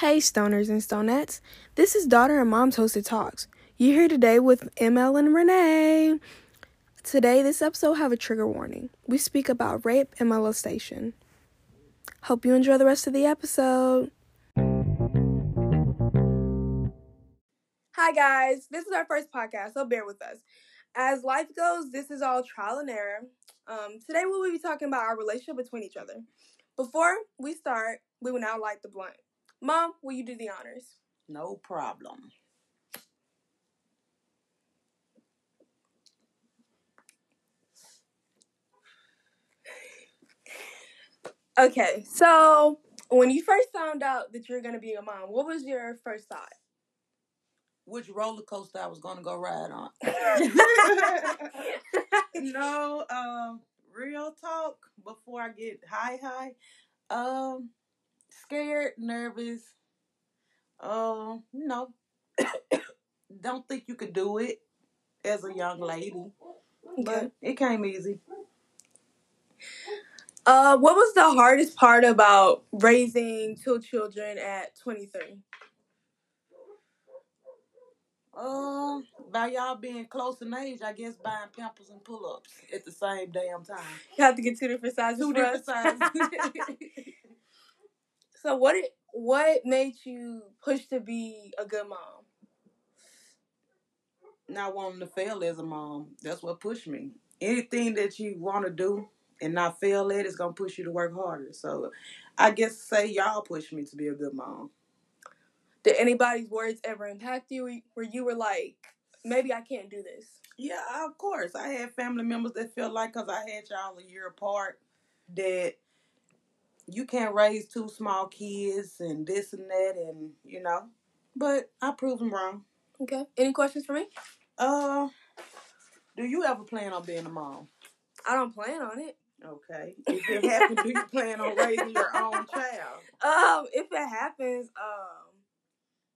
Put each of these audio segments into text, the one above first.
Hey, stoners and stonettes. This is Daughter and Mom's Hosted Talks. You're here today with ML and Renee. Today, this episode have a trigger warning. We speak about rape and molestation. Hope you enjoy the rest of the episode. Hi, guys. This is our first podcast, so bear with us. As life goes, this is all trial and error. Um, today, we will be talking about our relationship between each other. Before we start, we will now light the blunt. Mom, will you do the honors? No problem. Okay, so when you first found out that you're gonna be a mom, what was your first thought? Which roller coaster I was gonna go ride on? no, um, real talk. Before I get high, high, um, scared, nervous. Um, you know, don't think you could do it as a young lady, but it came easy. Uh, what was the hardest part about raising two children at 23? Um, by y'all being close in age, I guess buying pampers and pull ups at the same damn time. You have to get two different sizes. Two different us. sizes. So what it, what made you push to be a good mom? not wanting to fail as a mom. That's what pushed me. Anything that you want to do and not fail at is gonna push you to work harder. So, I guess say y'all pushed me to be a good mom. Did anybody's words ever impact you where you were like, maybe I can't do this? Yeah, of course. I had family members that felt like because I had y'all a year apart that you can't raise two small kids and this and that and you know. But I proved them wrong. Okay. Any questions for me? Uh, do you ever plan on being a mom? I don't plan on it. Okay. If it happens, do you plan on raising your own child? Um, if it happens, um,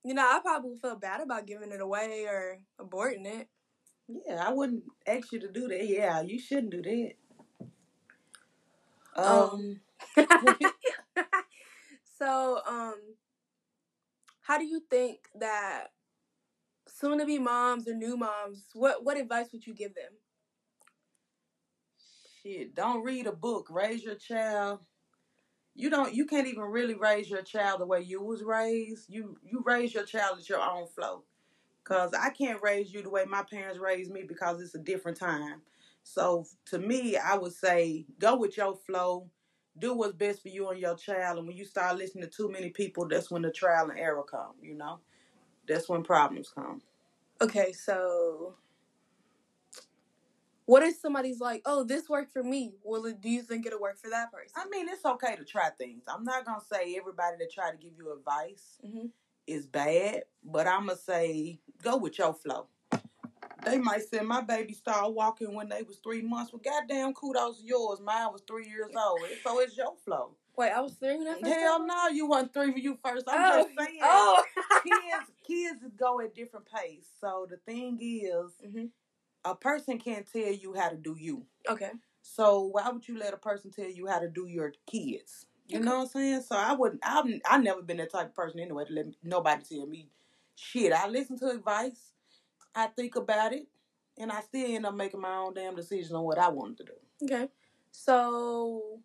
you know, I probably feel bad about giving it away or aborting it. Yeah, I wouldn't ask you to do that. Yeah, you shouldn't do that. Um, Um, so, um, how do you think that soon to be moms or new moms, what what advice would you give them? shit, don't read a book. Raise your child. You don't. You can't even really raise your child the way you was raised. You you raise your child at your own flow. Cause I can't raise you the way my parents raised me because it's a different time. So to me, I would say go with your flow. Do what's best for you and your child. And when you start listening to too many people, that's when the trial and error come. You know, that's when problems come. Okay, so what if somebody's like, "Oh, this worked for me"? Well, do you think it'll work for that person? I mean, it's okay to try things. I'm not gonna say everybody that try to give you advice hmm is bad, but I'm gonna say go with your flow. They might say my baby started walking when they was three months. Well, goddamn, kudos to yours. Mine was three years old, so it's your flow. Wait, I was three when I first Hell started? no, you wasn't three for you first. I'm Oh, just saying. oh. kids, kids go at different pace. So the thing is, Mhm. a person can't tell you how to do you. Okay. So why would you let a person tell you how to do your kids? You Okay. know what I'm saying? So I wouldn't. I've I never been that type of person anyway to let nobody tell me shit. I listen to advice. I think about it, and I still end up making my own damn decision on what I wanted to do. Okay. So,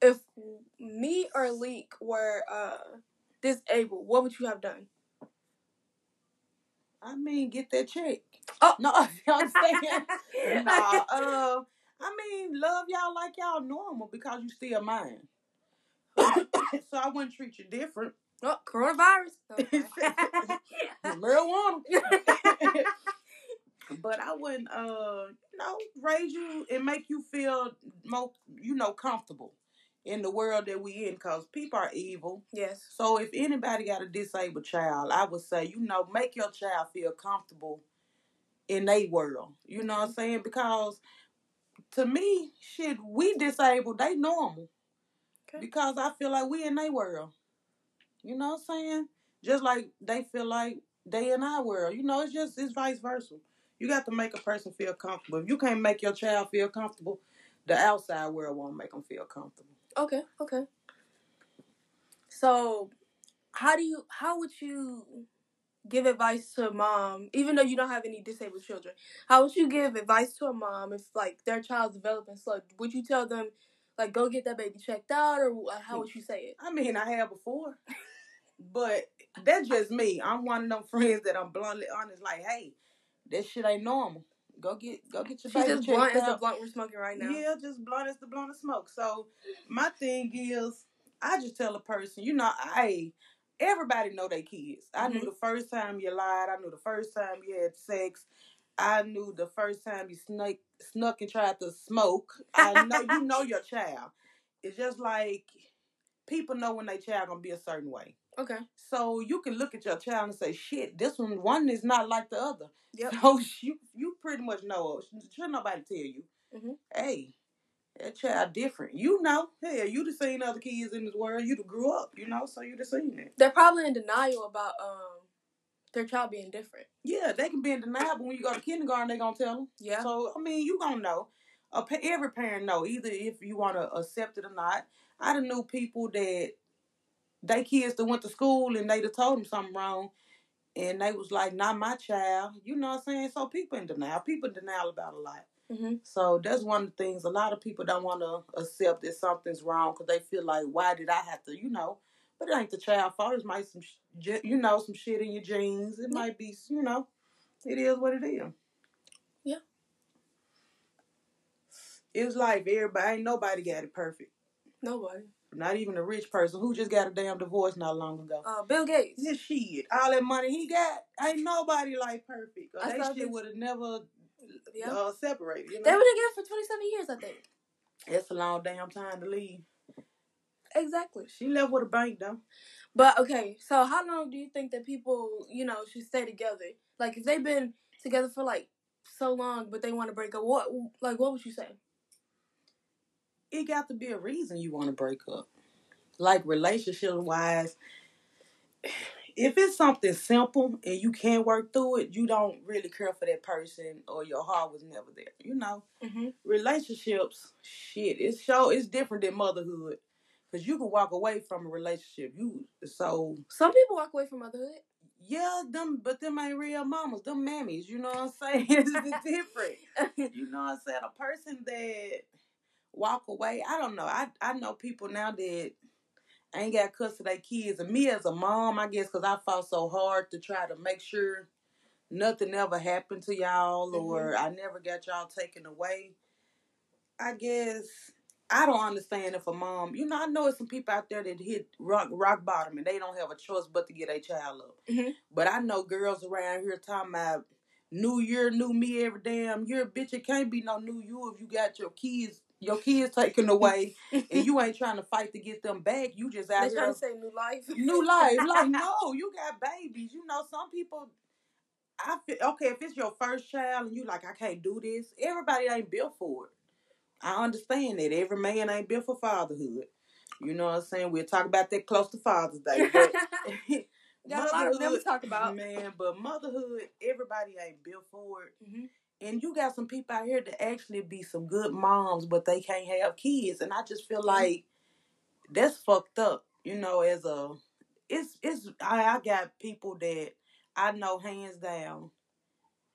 if me or Leek were uh disabled, what would you have done? I mean, get that check. Oh. no, you know what I'm saying? nah, uh, I mean, love y'all like y'all normal because you still mine. so I wouldn't treat you different. Oh, coronavirus. Marijuana. but I wouldn't, uh, you know, raise you and make you feel more, you know, comfortable in the world that we in. Cause people are evil. yes. So if anybody got a disabled child, I would say, you know, make your child feel comfortable in their world. You know what I'm saying? Because to me, shit, we disabled, they normal. Okay. Because I feel like we in their world. You know what I'm saying? Just like they feel like they in our world. You know, it's just it's vice versa. You got to make a person feel comfortable. If you can't make your child feel comfortable, the outside world won't make them feel comfortable. Okay. Okay. So, how do you how would you give advice to a mom, even though you don't have any disabled children? How would you give advice to a mom if like their child's developing slow? Would you tell them like go get that baby checked out, or uh, how would you say it? I mean, I have before, but that's just me. I'm one of them friends that I'm bluntly honest. Like, hey, that shit ain't normal. Go get go get your She's baby just blunt as the blunt we're smoking right now. Yeah, just blunt as the blunt of smoke. So my thing is, I just tell a person, you know, I everybody know they kids. I knew Mhm. the first time you lied. I knew the first time you had sex. I knew the first time you snuck snuck and tried to smoke. I know you know your child. It's just like people know when their child gonna be a certain way. Okay. So you can look at your child and say, "Shit, this one one is not like the other." Yep. So you you pretty much know. Should nobody tell you? Mhm. Hey, that child different. You know. Hell, you have seen other kids in this world. You have grew up. You know, so you have seen it. They're probably in denial about um their child being different. Yeah, they can be in denial, but when you go to kindergarten, they gonna tell them. Yeah. So I mean, you gonna know. A pa- every parent know either if you want to accept it or not. I done knew people that they kids that went to school and they done told them something wrong, and they was like, "Not my child." You know what I'm saying? So people in denial. People in denial about a lot. hmm So that's one of the things. A lot of people don't want to accept that something's wrong because they feel like, "Why did I have to?" You know. But it ain't the child fault. It might some, sh- you know, some shit in your genes. It might be, you know, it is what it is. Yeah. It's like everybody, ain't nobody got it perfect. Nobody. Not even a rich person who just got a damn divorce not long ago. Uh, Bill Gates. His shit, all that money he got, ain't nobody like perfect. Or I they shit would have never Yeah. uh, separated. You They know? were together for 27 years, I think. It's a long damn time to leave. Exactly. She left with a bank though. But okay, so how long do you think that people, you know, should stay together? Like if they've been together for like so long, but they want to break up, what like what would you say? It got to be a reason you want to break up. Like relationship wise, if it's something simple and you can't work through it, you don't really care for that person or your heart was never there. You know, Mm-hmm. relationships, shit, it's so it's different than motherhood. Cause you can walk away from a relationship. You so Some people walk away from motherhood. yeah, them but them ain't real mamas, them mammies, you know what I'm saying? it's different. You know what I'm saying? A person that walk away, I don't know. I I know people now that ain't got custody of their kids. And me as a mom, I guess, because I fought so hard to try to make sure nothing ever happened to y'all or I never got y'all taken away. I guess I don't understand if a mom, you know, I know it's some people out there that hit rock rock bottom and they don't have a choice but to get a child up. Mhm. But I know girls around here talking about new year, new me every damn year. Bitch, it can't be no new you if you got your kids, your kids taken away and you ain't trying to fight to get them back. You just out They here trying to say new life. new life. Like, no, you got babies. You know, some people. I feel okay if it's your first child and you like, I can't do this. Everybody ain't built for it. I understand that every man ain't built for fatherhood. You know what I'm saying? We'll talk about that close to Father's Day. But Got a lot of them to talk about. man. But motherhood, everybody ain't built for it. Mhm. And you got some people out here that actually be some good moms, but they can't have kids. And I just feel like that's fucked up. You know, as a it's it's I, I got people that I know hands down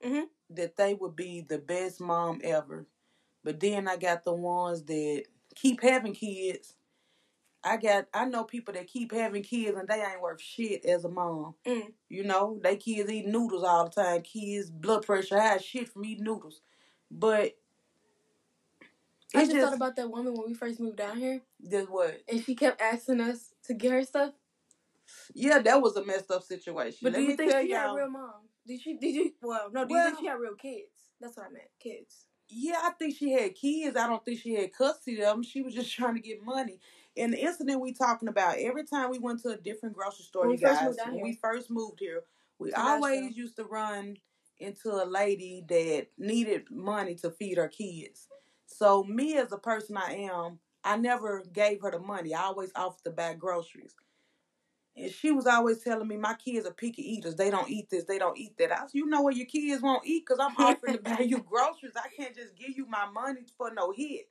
Mhm. that they would be the best mom ever. But then I got the ones that keep having kids. I got I know people that keep having kids and they ain't worth shit as a mom. Mm. You know, they kids eat noodles all the time. Kids blood pressure high shit from eating noodles. But I it's just, thought about that woman when we first moved down here, just what? and she kept asking us to get her stuff. Yeah, that was a messed up situation. But Let do you think she had y'all- a real mom? Did she? Did you? Well, no. Do you think she had real kids? That's what I meant. Kids. Yeah, I think she had kids. I don't think she had custody of them. She was just trying to get money. And the incident we talking about, every time we went to a different grocery store, When you we first guys, moved when here. we first moved here, we To always used to run into a lady that needed money to feed her kids. So me as a person I am, I never gave her the money. I always offered to buy groceries. And she was always telling me, my kids are picky eaters. They don't eat this. They don't eat that. I said, you know what your kids won't eat because I'm offering to buy you groceries. I can't just give you my money for no hit.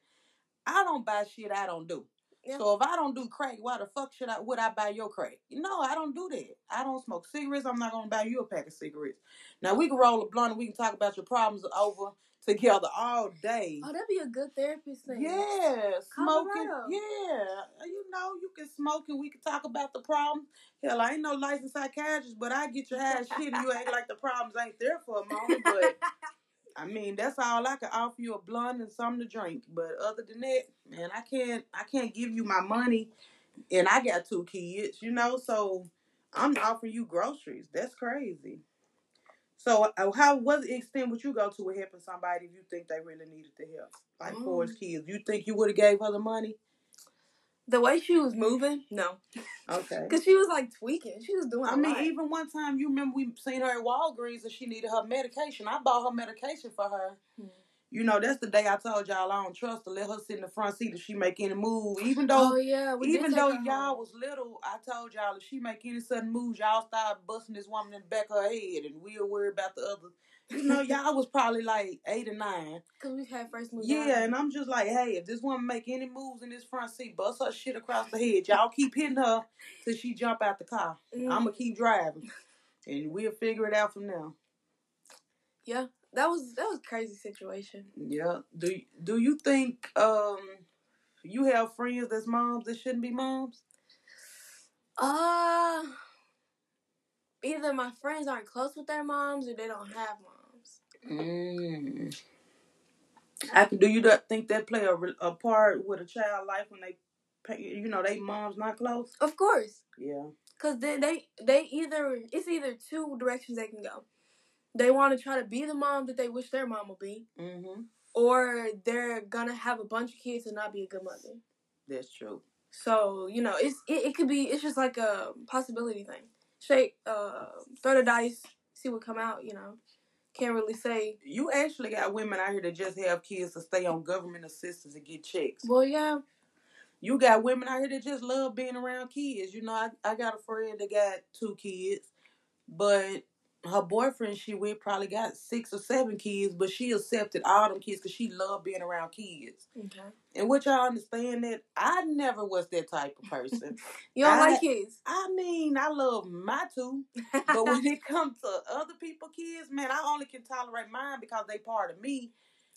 I don't buy shit I don't do. Yeah. So if I don't do crack, why the fuck should I would I buy your crack? No, I don't do that. I don't smoke cigarettes. I'm not gonna buy you a pack of cigarettes. Now we can roll a blunt and we can talk about your problems over together all day. Oh, that'd be a good therapist thing. Yeah, smoking. Colorado. Yeah, you know, you can smoke and we can talk about the problem. Hell, I ain't no licensed psychiatrist, but I get your ass shit and you act like the problems ain't there for a moment. But I mean, that's all I can offer you a blunt and something to drink. But other than that, man, I can't. I can't give you my money, and I got two kids, you know. So I'm offering you groceries. That's crazy. So, uh, how what extent would you go to with helping somebody if you think they really needed the help, like for his Mm. kids? You think you would have gave her the money? The way she was moving, no, Okay. because she was like tweaking. She was doing. I mean, lot. even one time you remember we seen her at Walgreens and she needed her medication. I bought her medication for her. Hmm. You know, that's the day I told y'all I don't trust to Let her sit in the front seat if she make any move. Even though oh yeah, we even though y'all was little, I told y'all if she make any sudden moves, y'all start busting this woman in the back of her head and we'll worry about the other. You know, y'all was probably like eight or nine. Because we've had first move. Yeah, and I'm just like, hey, if this woman make any moves in this front seat, bust her shit across the head. Y'all keep hitting her till she jump out the car. Mm. I'ma keep driving, and we'll figure it out from now. yeah, that was that was a crazy situation. Yeah. Do Do you think um you have friends that's moms that shouldn't be moms? Uh, either my friends aren't close with their moms or they don't have moms. Mm. I can, do you not think that play a, a part with a child life when they, you know, they moms not close? Of course, Yeah. because they, they they either it's either two directions they can go. They want to try to be the mom that they wish their mom would be, Mm-hmm. or they're gonna have a bunch of kids and not be a good mother. That's true. So you know, it's it, it could be it's just like a possibility thing. Shake, uh, throw the dice, see what come out. You know, can't really say. You actually got women out here that just have kids to stay on government assistance and get checks. Well, yeah, You got women out here that just love being around kids. You know, I, I got a friend that got two kids, but her boyfriend she with probably got six or seven kids, but she accepted all them kids because she loved being around kids. okay. And which I understand that I never was that type of person. You don't I- like kids, I mean, I love my two, but when it comes to other people kids, man, I only can tolerate mine because they part of me.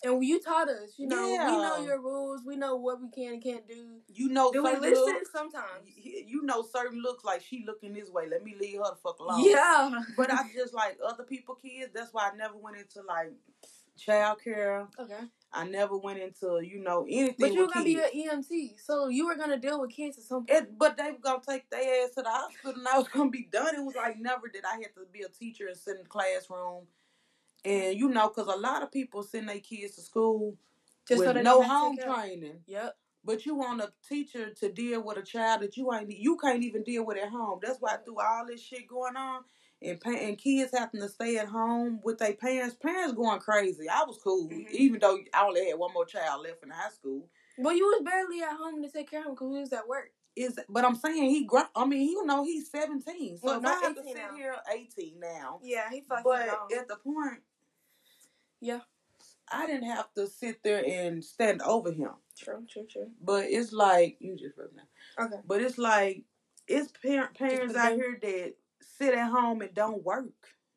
And you taught us. You know, yeah. we know your rules. We know what we can and can't do. You know, Do we certain listen looks, sometimes? you know certain looks like she looking this way. Let me leave her the fuck alone. Yeah, But I just like other people kids. That's why I never went into like child care. okay. I never went into you know anything. But you were gonna kids. be an EMT, so you were gonna deal with kids at some point. It, but they were gonna take their ass to the hospital, and I was gonna be done. It was like never did I have to be a teacher and sit in the classroom, and you know, because a lot of people send their kids to school Just so with they no don't have to home take care of- training. Yep. But you want a teacher to deal with a child that you ain't you can't even deal with at home. That's why through all this shit going on and pa- and kids having to stay at home with their parents, parents going crazy. I was cool, Mhm. even though I only had one more child left in high school. Well, you was barely at home to take care of him because we was at work. Is but I'm saying he grown. I mean, you know, he's 17. So Well, I have to 18 sit now. here 18 now. Yeah, he fucking But gone. at the point, Yeah. I didn't have to sit there and stand over him. True, true, true. But it's like you just wrote now. Okay. But it's like it's par- parents out here that sit at home and don't work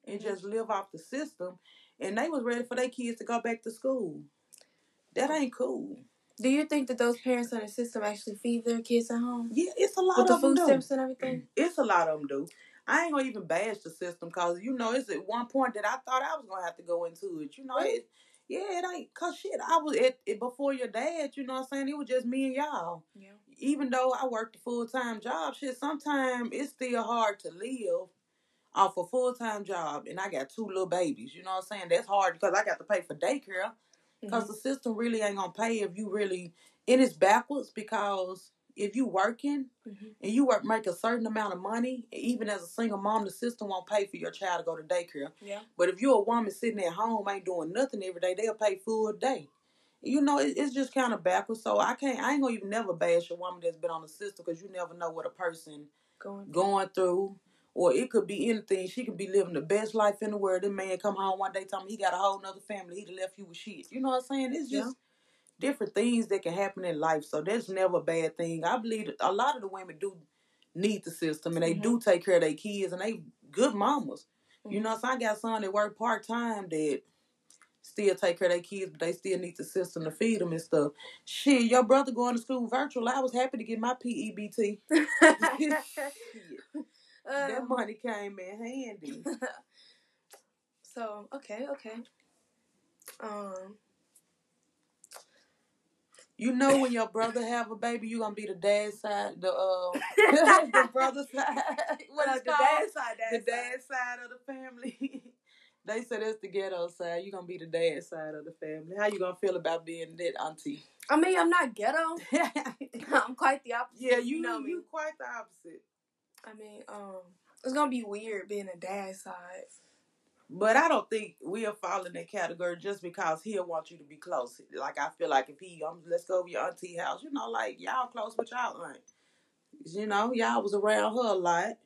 and Mhm. just live off the system, and they was ready for their kids to go back to school. That ain't cool. Do you think that those parents in the system actually feed their kids at home Yeah, it's a lot with the of them food do. stamps and everything? It's a lot of them do. I ain't gonna even bash the system because you know it's at one point that I thought I was gonna have to go into it. You know, it, yeah, it ain't cause shit. I was it, it before your dad. You know what I'm saying? It was just me and y'all. Yeah. Even though I worked a full time job, shit, sometimes it's still hard to live off a full time job, and I got two little babies. You know what I'm saying? That's hard because I got to pay for daycare because Mhm. the system really ain't gonna pay if you really. And It is backwards because if you working Mhm. and you work make a certain amount of money, even as a single mom, the system won't pay for your child to go to daycare. Yeah. But if you're a woman sitting at home ain't doing nothing every day, they'll pay full day. You know, it, it's just kind of backwards. So I can't. I ain't gonna even never bash a woman that's been on the system because you never know what a person Going. going through. Or it could be anything. She could be living the best life in the world. This man come home one day, tell me he got a whole nother family. He'd have left you with shit. You know what I'm saying? It's just different things that can happen in life. So that's never a bad thing. I believe a lot of the women do need the system and they Mhm. do take care of their kids and they good mamas. You Mhm. know, so I got some that work part time that still take care of their kids, but they still need the system to feed them and stuff. Shit, your brother going to school virtual. I was happy to get my PEBT. Shit, that Um, money came in handy. so okay, okay. Um, You know when your brother have a baby, you gonna be the dad side, the uh, the brother side. What the called? dad side, the dad, dad side of the family. they said that's the ghetto side. You gonna be the dad side of the family. How you gonna feel about being that auntie? I mean, I'm not ghetto. I'm quite the opposite. Yeah, you know me. you, quite the opposite. I mean, um, it's gonna be weird being a dad side. But I don't think we'll fall in that category just because he'll want you to be close. Like I feel like if he, um, let's go over your auntie house, you know, like y'all close with y'all aunt. You know, y'all was around her a lot.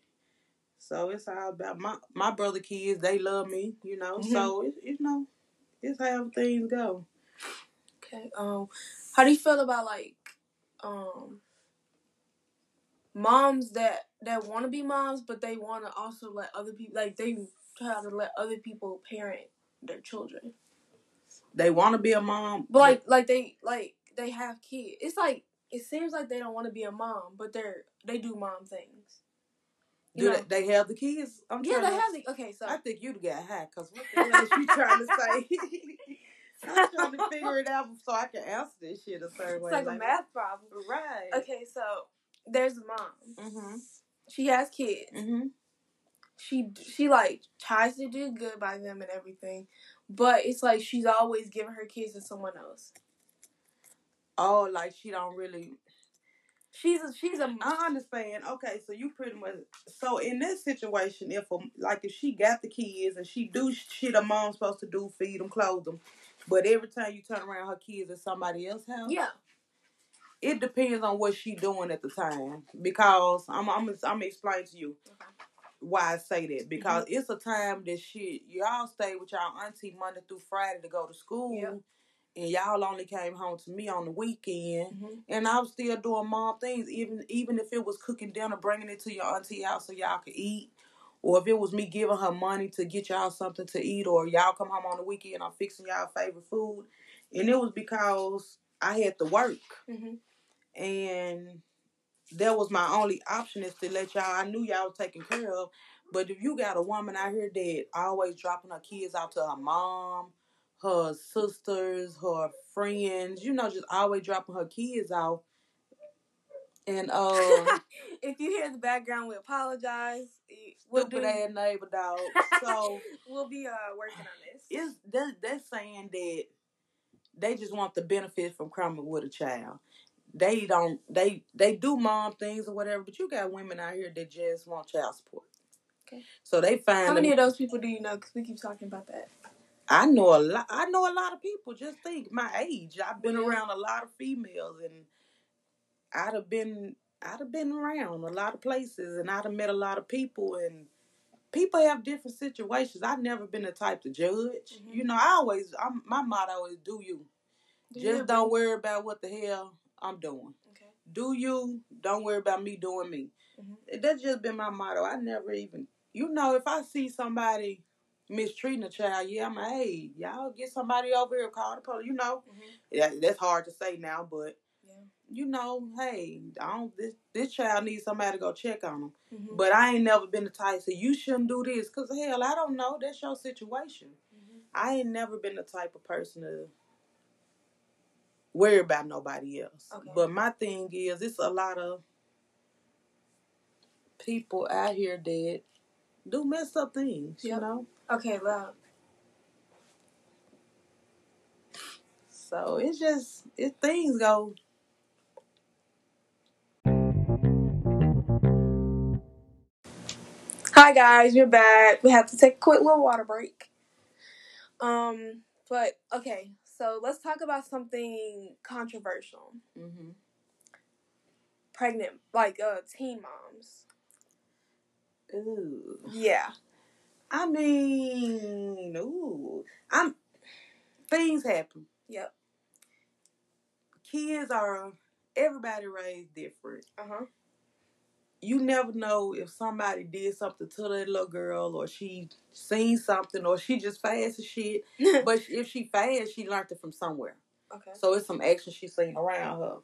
So it's all about my my brother kids. They love me, you know. Mhm. So it, you know, it's how things go. Okay. Um, how do you feel about like, um, moms that that want to be moms, but they want to also let other people like they try to let other people parent their children, They want to be a mom, but like like they like they have kids. It's like it seems like they don't want to be a mom, but they're they do mom things. do You know? they, they have the kids? I'm Yeah, they to, have the okay. So I think you'd get high because what the hell is you trying to say? I'm trying to figure it out so I can answer this shit a certain it's way. like a math problem. Right. Okay, so there's a mom. Mhm. She has kids. Mhm. She she like tries to do good by them and everything, but it's like she's always giving her kids to someone else. Oh, like she don't really. She's a, she's a I understand. Okay, so you pretty much. So in this situation, if a, like if she got the kids and she do shit a mom's supposed to do, feed them, clothe them, but every time you turn around, her kids at somebody else's house. yeah. It depends on what she doing at the time because I'm I'm I'm gonna explain to you Okay. Why I say that because it's a time that shit y'all stay with y'all auntie Monday through Friday to go to school. Yep. And y'all only came home to me on the weekend, Mhm. and I was still doing mom things, even even if it was cooking dinner, bringing it to your auntie house so y'all could eat, or if it was me giving her money to get y'all something to eat, or y'all come home on the weekend, I'm fixing y'all favorite food, and it was because I had to work, Mhm. and that was my only option is to let y'all. I knew y'all was taken care of, but if you got a woman out here that always dropping her kids out to her mom, her sisters, her friends, you know, just always dropping her kids out, and uh, if you hear the background, we apologize. We'll stupid do. ass neighbor dog. So we'll be uh working on this. it's that that's saying that they just want the benefit from coming with a child. They don't they they do mom things or whatever, but you got women out here that just want child support. Okay. So they find How many them- of those people do you know? Because we keep talking about that. I know a lot. I know a lot of people. Just think, my age. I've been Yeah. around a lot of females, and I'd have been, I'd have been around a lot of places, and I'd have met a lot of people, and people have different situations. I've never been the type to judge. Mhm. You know, I always, I'm, my motto is, do you. Do Just you? don't worry about what the hell I'm doing. Okay. Do you? Don't worry about me doing me. Mhm. That's just been my motto. I never even, you know, if I see somebody mistreating a child, yeah, I'm like, hey, y'all get somebody over here, call the police. You know, Mhm. that, that's hard to say now, but Yeah. you know, hey, I don't. This this child needs somebody to go check on him. Mhm. But I ain't never been the type to say you shouldn't do this, cause hell, I don't know. That's your situation. Mhm. I ain't never been the type of person to worry about nobody else. Okay. But my thing is, it's a lot of people out here that do mess up things, you know. Okay, loud. So it's just it things go. Hi guys, we're back. We have to take a quick little water break. Um, but okay, so let's talk about something controversial. Mm-hmm. Pregnant, like uh, teen moms. Ooh, Yeah. I mean, ooh, I'm things happen. Yep. kids are everybody raised different. Uh huh. You never know if somebody did something to that little girl, or she seen something, or she just fast as shit. But if she fast, she learned it from somewhere. okay. So it's some action she seen around her.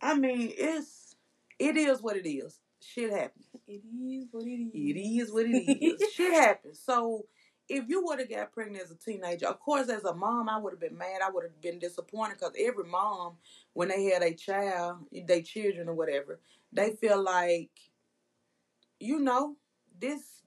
I mean, it's it is what it is. Shit happens. It is what it is. It is what it is. Shit happens. So if you would have got pregnant as a teenager, of course, as a mom, I would have been mad. I would have been disappointed because every mom, when they had a child, their children or whatever, they feel like, you know, this,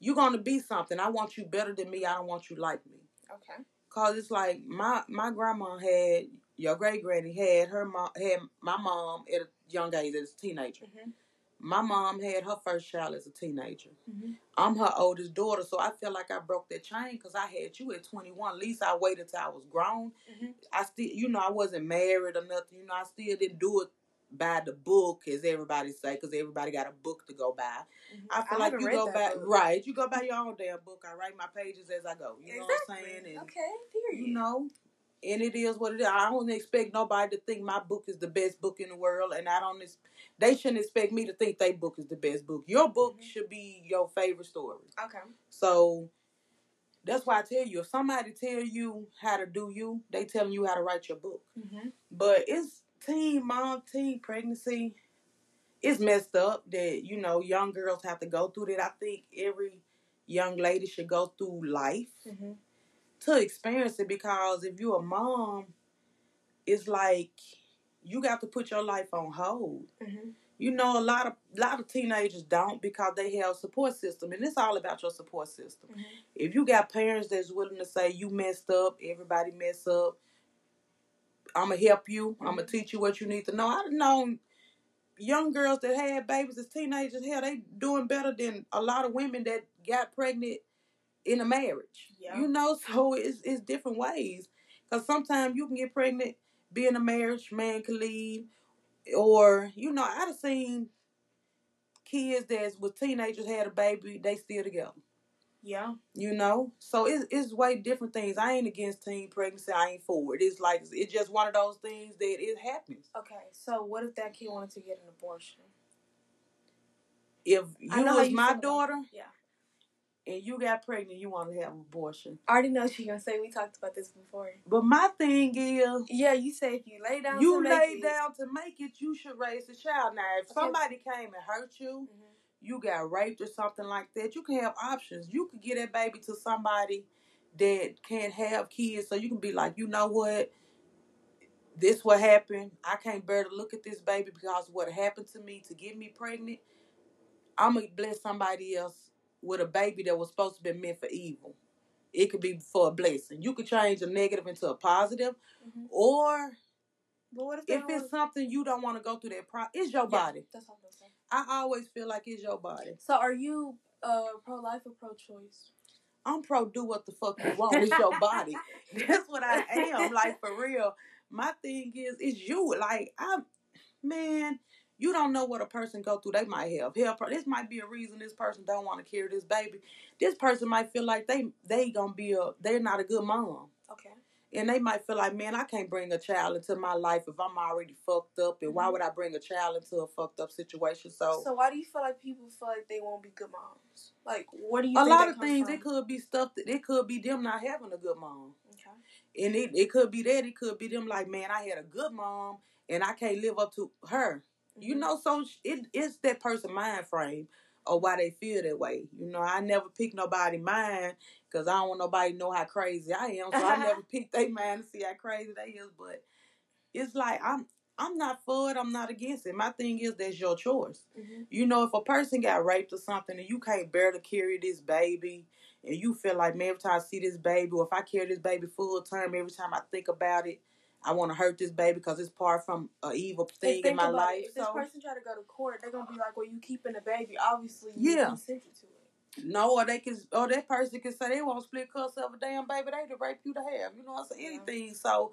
you're gonna be something. I want you better than me. I don't want you like me. Okay. Cause it's like my my grandma had your great granny had her mom had my mom at a young age as a teenager. Mhm. My mom had her first child as a teenager. Mhm. I'm her oldest daughter, so I feel like I broke that chain because I had you at 21. At least I waited till I was grown. Mhm. I still, you know, I wasn't married or nothing. You know, I still didn't do it by the book, as everybody say, because everybody got a book to go by. Mhm. I feel like you go by book. right. You go by your own damn book. I write my pages as I go. You know what I'm saying? And okay. Period. you know, and it is what it is. I don't expect nobody to think my book is the best book in the world, and I don't. They shouldn't expect me to think their book is the best book. Your book Mhm. should be your favorite story. Okay. So that's why I tell you, if somebody tell you how to do you, they telling you how to write your book. Mm-hmm. But it's teen mom, teen pregnancy. It's messed up that you know young girls have to go through that. I think every young lady should go through life Mm-hmm. to experience it because if you're a mom, it's like you got to put your life on hold. Mm-hmm. You know, a lot of lot of teenagers don't because they have a support system, and it's all about your support system. Mhm. If you got parents that's willing to say you messed up, everybody mess up, I'm gonna help you. I'm gonna Mhm. teach you what you need to know. I've known young girls that had babies as teenagers. Hell, they doing better than a lot of women that got pregnant in a marriage. Yeah. You know, so it's it's different ways. Cause sometimes you can get pregnant, be in a marriage, man can leave, or you know, I've seen kids that was teenagers had a baby, they still together. Yeah. You know, so it's it's way different things. I ain't against teen pregnancy. I ain't for it. It's like it's just one of those things that it happens. Okay. So what if that kid wanted to get an abortion? If you was you my daughter Yeah. and you got pregnant, you want to have an abortion. I already know she gonna say we talked about this before. But my thing is, Yeah, you say if you lay down, you to make lay it- down to make it, you should raise the child. Now, if Okay. somebody came and hurt you, Mhm. You got raped or something like that, you can have options. You could get that baby to somebody that can't have kids, so you can be like, you know what, this what happened. I can't bear to look at this baby because what happened to me to get me pregnant. I'm gonna bless somebody else with a baby that was supposed to be meant for evil. It could be for a blessing. You could change a negative into a positive, Mhm. or But what if if it's something you don't want to go through that pro, it's your Yeah, body. That's all I'm saying. I always feel like it's your body. So are you uh pro life or pro choice? I'm pro do what the fuck you want. It's your body. That's what I am. Like for real. My thing is, it's you. Like I, man, you don't know what a person go through. They might have help. This might be a reason this person don't want to carry this baby. This person might feel like they they gonna be a they're not a good mom. Okay. And they might feel like, man, I can't bring a child into my life if I'm already fucked up. And why would I bring a child into a fucked up situation? So, So why do you feel like people feel like they won't be good moms? Like what do you? a lot of things, from? it could be stuff that it could be them not having a good mom. Okay. And it, it could be that. It could be them like, man, I had a good mom and I can't live up to her. You Mhm. know, so it, it's that person mind frame or why they feel that way. You know, I never pick nobody mind because I don't want nobody to know how crazy I am. So I never pick their mind to see how crazy they is. But it's like I'm I'm not for it. I'm not against it. My thing is that's your choice. Mhm. You know, if a person got raped or something and you can't bear to carry this baby and you feel like, man, every time I see this baby or if I carry this baby full term, every time I think about it, I want to hurt this baby because it's part from an evil thing in my life. It. If this person try to go to court, they're gonna be like, "Well, you keeping the baby? Obviously, you Yeah. consented to it." no, or they can, or that person can say they won't split cuss of a damn baby they to rape you to have. You know what I'm saying? Yeah. Anything. So,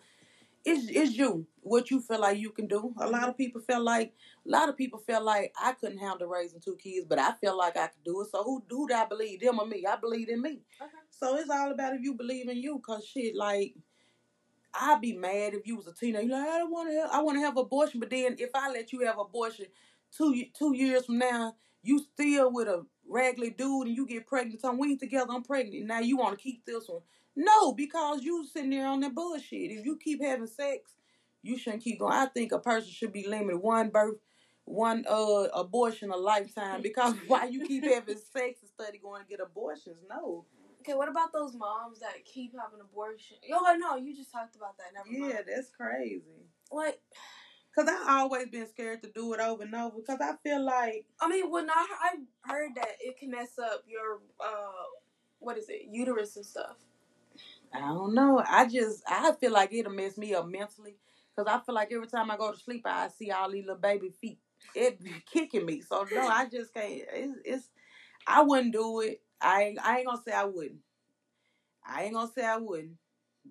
it's, it's you, what you feel like you can do. A lot of mm-hmm. people feel like, a lot of people feel like I couldn't handle raising two kids, but I feel like I could do it. So, who, who do I believe, them or me? I believe in me. Okay. So it's all about if you believe in you, cause shit, like I'd be mad if you was a teenager. You're like, I don't want to have, I want to have abortion. But then if I let you have abortion two two years from now, you still with a regular dude and you get pregnant. So we ain't together. I'm pregnant. Now you want to keep this one? No, because you sitting there on that bullshit. If you keep having sex, you shouldn't keep going. I think a person should be limited one birth, one uh abortion a lifetime. Because why you keep having sex instead of going to get abortions? No. Okay, what about those moms that keep having abortion? Yo, I know you just talked about that. Never Yeah, mind. that's crazy. Like, Cause I've always been scared to do it over and over. Cause I feel like I mean, when I I heard that it can mess up your uh, what is it, uterus and stuff. I don't know. I just I feel like it'll mess me up mentally. Cause I feel like every time I go to sleep, I see all these little baby feet. It be kicking me. So no, I just can't. It's, it's I wouldn't do it. I ain't, I ain't gonna say I wouldn't. I ain't gonna say I wouldn't.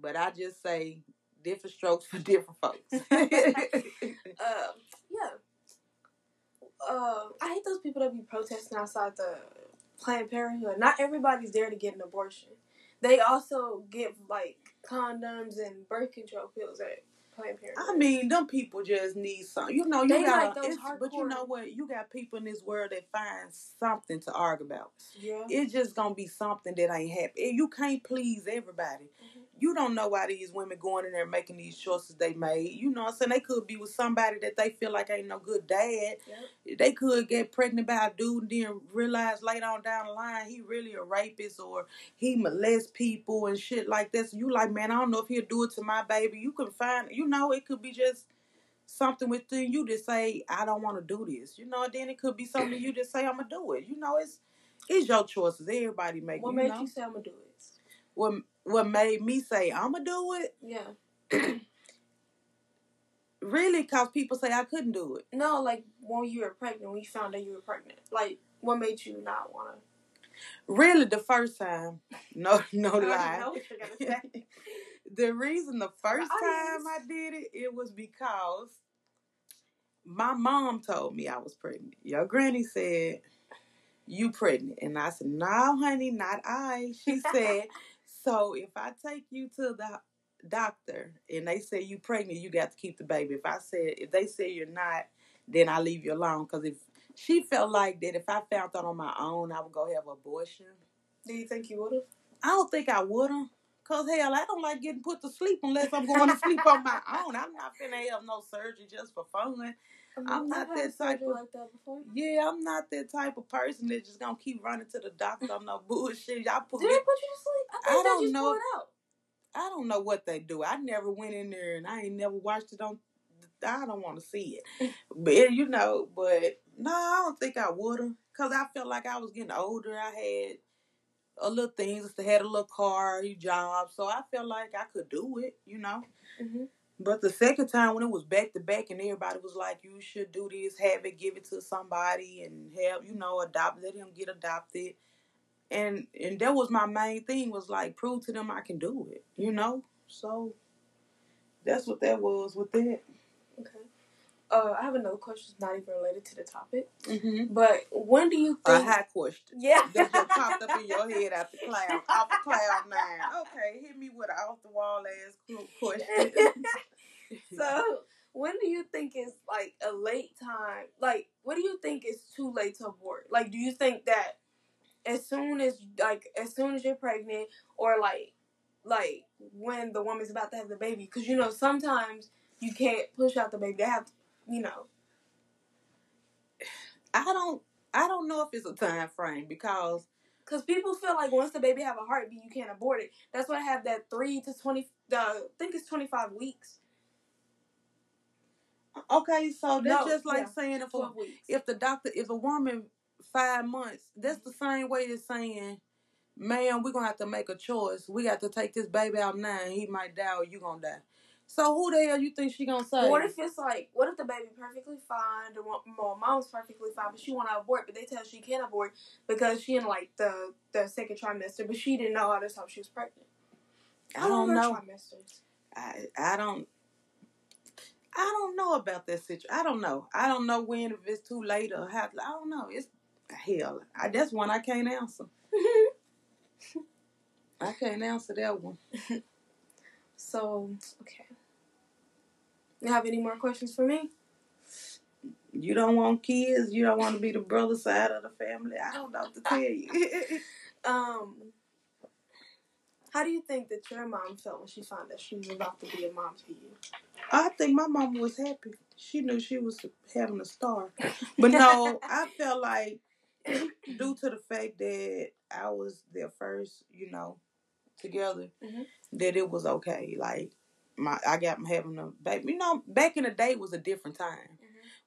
But I just say different strokes for different folks. Um, yeah. Uh, I hate those people that be protesting outside the Planned Parenthood. Not everybody's there to get an abortion. They also give like condoms and birth control pills at Planned Parenthood. I mean, them people just need some. You know, you They got. like those but you know what? You got people in this world that find something to argue about. yeah. It's just gonna be something that ain't happy. You can't please everybody. Mhm. You don't know why these women going in there making these choices they made. You know what I'm saying? They could be with somebody that they feel like ain't no good dad. Yep. They could get pregnant by a dude and then realize later on down the line he really a rapist or he molests people and shit like this. You like, man, I don't know if he'll do it to my baby. You can find, you know, it could be just something within you to say, I don't want to do this. You know, then it could be something you just say, I'm gonna do it. You know, it's it's your choices. Everybody make What you made know? you say I'm gonna do it? what what made me say I'm gonna do it Yeah. really cause people say I couldn't do it. No, like when you were pregnant, when you found out you were pregnant. Like, what made you not wanna? Really, the first time, no, no lie. know what you're gonna say. the reason the first The time. I did it, it was because my mom told me I was pregnant. Your granny said, You pregnant. And I said, No, honey, not I. She said, So if I take you to the doctor and they say you pregnant, you got to keep the baby. If I said if they say you're not, then I leave you alone. Cause if she felt like that if I found out on my own I would go have an abortion. Do you think you would have? I don't think I would have. Cause hell, I don't like getting put to sleep unless I'm going to sleep on my own. I'm not finna have no surgery just for fun. I'm not that type of- like that before. Yeah, I'm not that type of person that's just gonna keep running to the doctor on no bullshit. Y'all put Did me. they put you to sleep? I, I think they don't know. pulled it out. I don't know what they do. I never went in there and I ain't never watched it on. I don't want to see it, but you know. But no, I don't think I would have, cause I felt like I was getting older. I had a little things, I had a little car, a job, so I felt like I could do it, you know. hmm But the second time when it was back to back and everybody was like, "You should do this, have it, give it to somebody, and help you know adopt, let him get adopted," and and that was my main thing was like prove to them I can do it, you know. So that's what that was with that. Okay. Uh, I have another question. It's not even related to the topic. Mm-hmm. But when do you A think? high question yeah. that just popped up in your head after cloud, off the cloud nine. Okay, hit me with an off the wall ass question. so when do you think it's like a late time? Like, what do you think is too late to abort? Like, do you think that as soon as like as soon as you're pregnant, or like like when the woman's about to have the baby? Because you know sometimes you can't push out the baby. They have, to, you know. I don't. I don't know if it's a time frame because Because people feel like once the baby have a heartbeat, you can't abort it. That's why I have that three to twenty. Uh, I think it's twenty five weeks. okay, so that's No, just like yeah, saying if a, if the doctor if a woman five months, that's the same way as saying, "Man, we're gonna have to make a choice. We got to take this baby out now, and he might die or you gonna die." So who the hell you think she gonna say? What if it's like, what if the baby perfectly fine, the mo- mo- mom's perfectly fine, but she want to abort, but they tell she can't abort because she in like the the second trimester, but she didn't know all this time she was pregnant. I don't her know. Trimesters. I I don't. I don't know about that situation. I don't know. I don't know when if it's too late or how. I don't know. It's hell. I, that's one I can't answer. I can't answer that one. So, okay. You have any more questions for me? You don't want kids. You don't want to be the brother side of the family. I don't know what to tell you. um, how do you think that your mom felt when she found that she was about to be a mom to you? I think my mom was happy. She knew she was having a star. But no, I felt like due to the fact that I was their first, you know, together, Mhm. that it was okay. Like my I got them having a baby. You know, back in the day was a different time.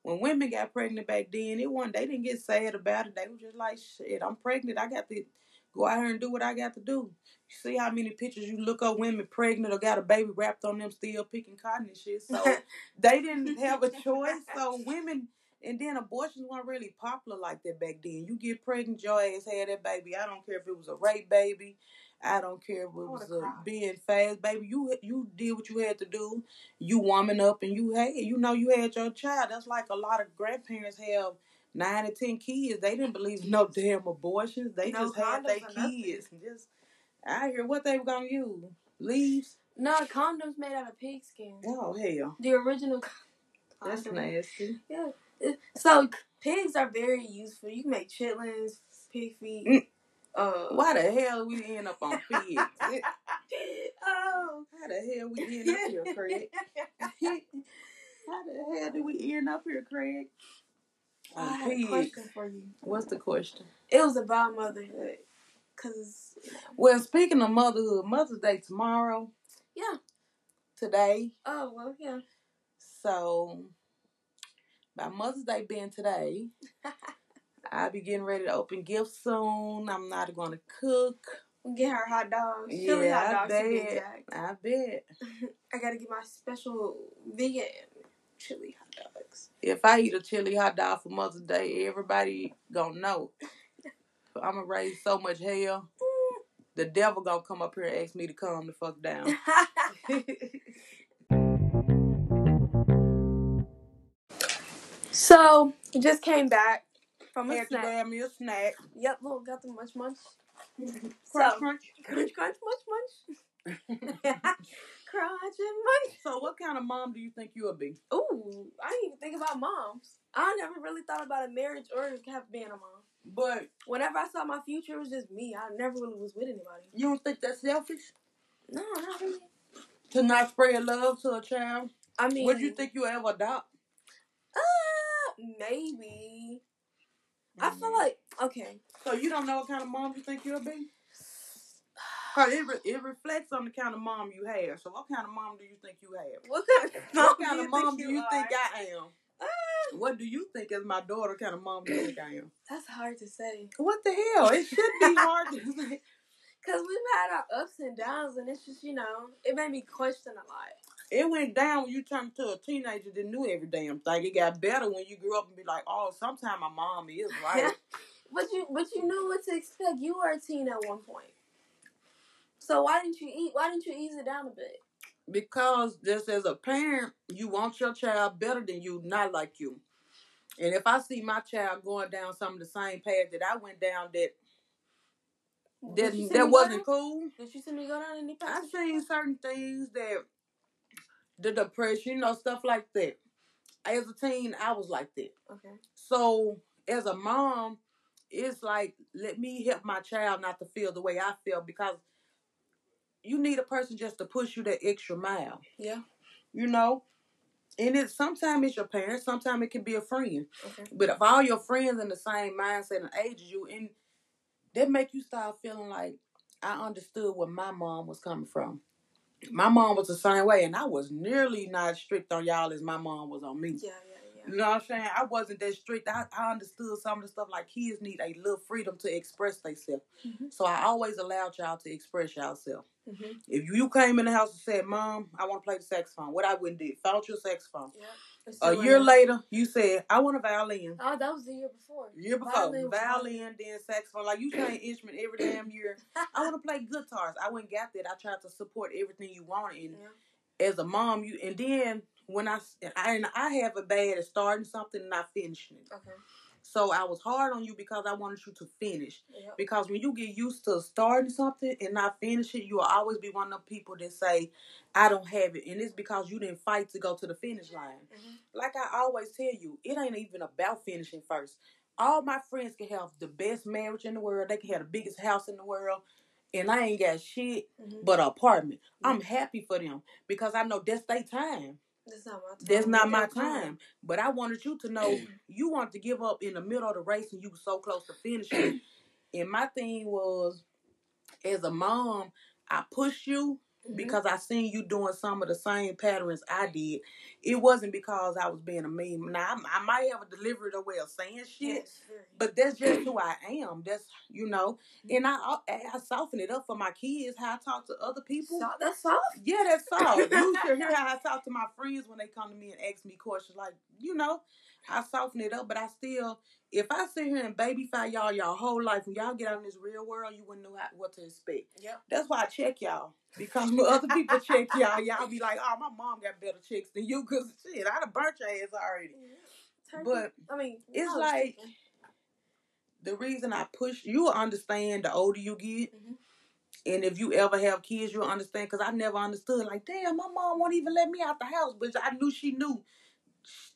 When women got pregnant back then, it wasn't they didn't get sad about it. They were just like, shit, I'm pregnant. I got to go out here and do what I got to do. You see how many pictures you look up women pregnant or got a baby wrapped on them still picking cotton and shit. So they didn't have a choice. So women and then abortions weren't really popular like that back then. You get pregnant, your ass had that baby. I don't care if it was a rape baby. I don't care if it was a cry. being fast baby. You you did what you had to do. You warming up and you had you know you had your child. That's like a lot of grandparents have nine or ten kids. They didn't believe no damn abortions. They No just had their kids. and Just I hear what they were gonna use. Leaves. No, condoms made out of pig skin. Oh hell. The original. That's condom. nasty. So pigs are very useful. You can make chitlins, pig feet. Mm. Uh, Why the hell we end up on pigs? oh. How the hell we end up here, Craig? How the hell do we end up here, Craig? I On had a question for you. What's the question? It was about motherhood, cause Well, speaking of motherhood, Mother's Day tomorrow. Yeah. Today. oh well, yeah. So, by Mother's Day being today, I'll be getting ready to open gifts soon. I'm not going to cook. Get her hot dogs, chili Yeah, I hot dogs be bet. I bet. I gotta get my special vegan chili hot dogs. If I eat a chili hot dog for Mother's Day, everybody gonna know. I'm gonna raise so much hell. Mm. The devil gonna come up here and ask me to calm the fuck down. So just came back from a Had to snack. grab me a snack. Yep, little got the munch munch. Crunch, So- crunch. Crunch crunch munch munch. crunch and munch. So, what kind of mom do you think you'll be? Ooh, I didn't even think about moms. I never really thought about a marriage or have being a mom. But Whenever I saw my future, it was just me. I never really was with anybody. you don't think that's selfish No, not really. to not spread love to a child? I mean, Would you think you ever adopt? Maybe. I feel like okay. So you don't know what kind of mom you think you'll be? Cause it, re- it reflects on the kind of mom you have. So what kind of mom do you think you have? What kind of mom, What kind do of mom do you are? think I am? Uh, What do you think is my daughter kind of mom do you think I am? that's hard to say What the hell? It should be hard to say. because we've had our ups and downs, and it's just you know it made me question a lot. It went down when you turned to a teenager that knew every damn thing. It got better when you grew up and be like, oh, sometimes my mom is right. But you but you knew what to expect. You were a teen at one point. So why didn't you eat? Why didn't you ease it down a bit? because just as a parent, you want your child better than you, not like you. And if I see my child going down some of the same path that I went down, that that, that wasn't cool. Did you see me go down any path? I seen certain things that the depression, you know, stuff like that. As a teen, I was like that. Okay. So as a mom, it's like let me help my child not to feel the way I feel because you need a person just to push you that extra mile. Yeah. You know? And it sometimes it's your parents, sometimes it can be a friend. Okay. But if all your friends in the same mindset and age as you, and that make you start feeling like I understood where my mom was coming from. My mom was the same way, and I was nearly not strict on y'all as my mom was on me. Yeah, yeah, You know what I'm saying? I wasn't that strict. I, I understood some of the stuff like kids need a little freedom to express themselves. Mhm. So I always allowed y'all to express yourself. yeah. Mm-hmm. If you came in the house and said, Mom, I want to play the saxophone, what I wouldn't do, found your saxophone. Yeah. A year later, you said, I want a violin. Oh, that was the year before. Year before, Violin violin, then saxophone. Like you change instrument every damn year. I want to play guitars. I went got that. I tried to support everything you wanted. And Yeah. as a mom, you and then when I, and I have a bad at starting something and not finishing it. Okay. So I was hard on you because I wanted you to finish. Yep. Because when you get used to starting something and not finish it, you will always be one of the people that say, I don't have it. And it's because you didn't fight to go to the finish line. Mhm. Like I always tell you, it ain't even about finishing first. All my friends can have the best marriage in the world. They can have the biggest house in the world. And I ain't got shit Mhm. but an apartment. I'm happy for them because I know that's their time. That's not my time. That's not my time. But I wanted you to know you wanted to give up in the middle of the race and you were so close to finishing. and my thing was, as a mom, I pushed you Mhm. because I seen you doing some of the same patterns I did. It wasn't because I was being a meme. Now I, I might have a delivery the way of saying shit, Yes, but that's just who I am. That's you know, and I I, I soften it up for my kids. How I talk to other people. So, that's soft. Yeah, that's soft. you should hear how I talk to my friends when they come to me and ask me questions. Like, you know, I soften it up, but I still, if I sit here and babyfy y'all y'all whole life, when y'all get out in this real world, you wouldn't know how, what to expect. Yep. That's why I check y'all. Because when other people check y'all, y'all be like, oh, my mom got better checks than you. Because, shit, I'd have burnt your ass already. Turkey. But I mean, it's like-. The reason I push, you understand the older you get. Mhm. And if you ever have kids, you'll understand. Because I never understood. Like, damn, my mom won't even let me out the house. But I knew she knew.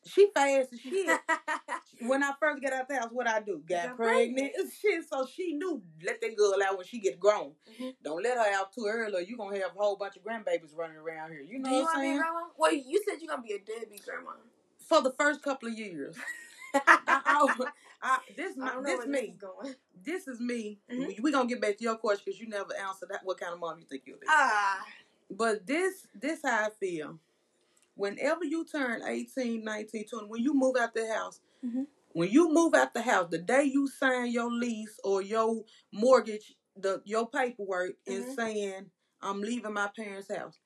She fast as shit. when I first got out the house, what I do? Got Got pregnant. Shit, so she knew let that girl out when she get grown. Mhm. Don't let her out too early. or You gonna have a whole bunch of grandbabies running around here. You know Do what I'm be saying? grandma? Well, you said you're gonna be a deadbeat grandma. For the first couple of years, I, I, I, this I my, this me. this is going. This is me. Mhm. We, we gonna get back to your question because you never answered that. What kind of mom you think you'll be? Ah, But this this how I feel. Whenever you turn 18, 19, 20, when you move out the house, Mhm. when you move out the house, the day you sign your lease or your mortgage, the your paperwork is Mhm. saying, I'm leaving my parents' house.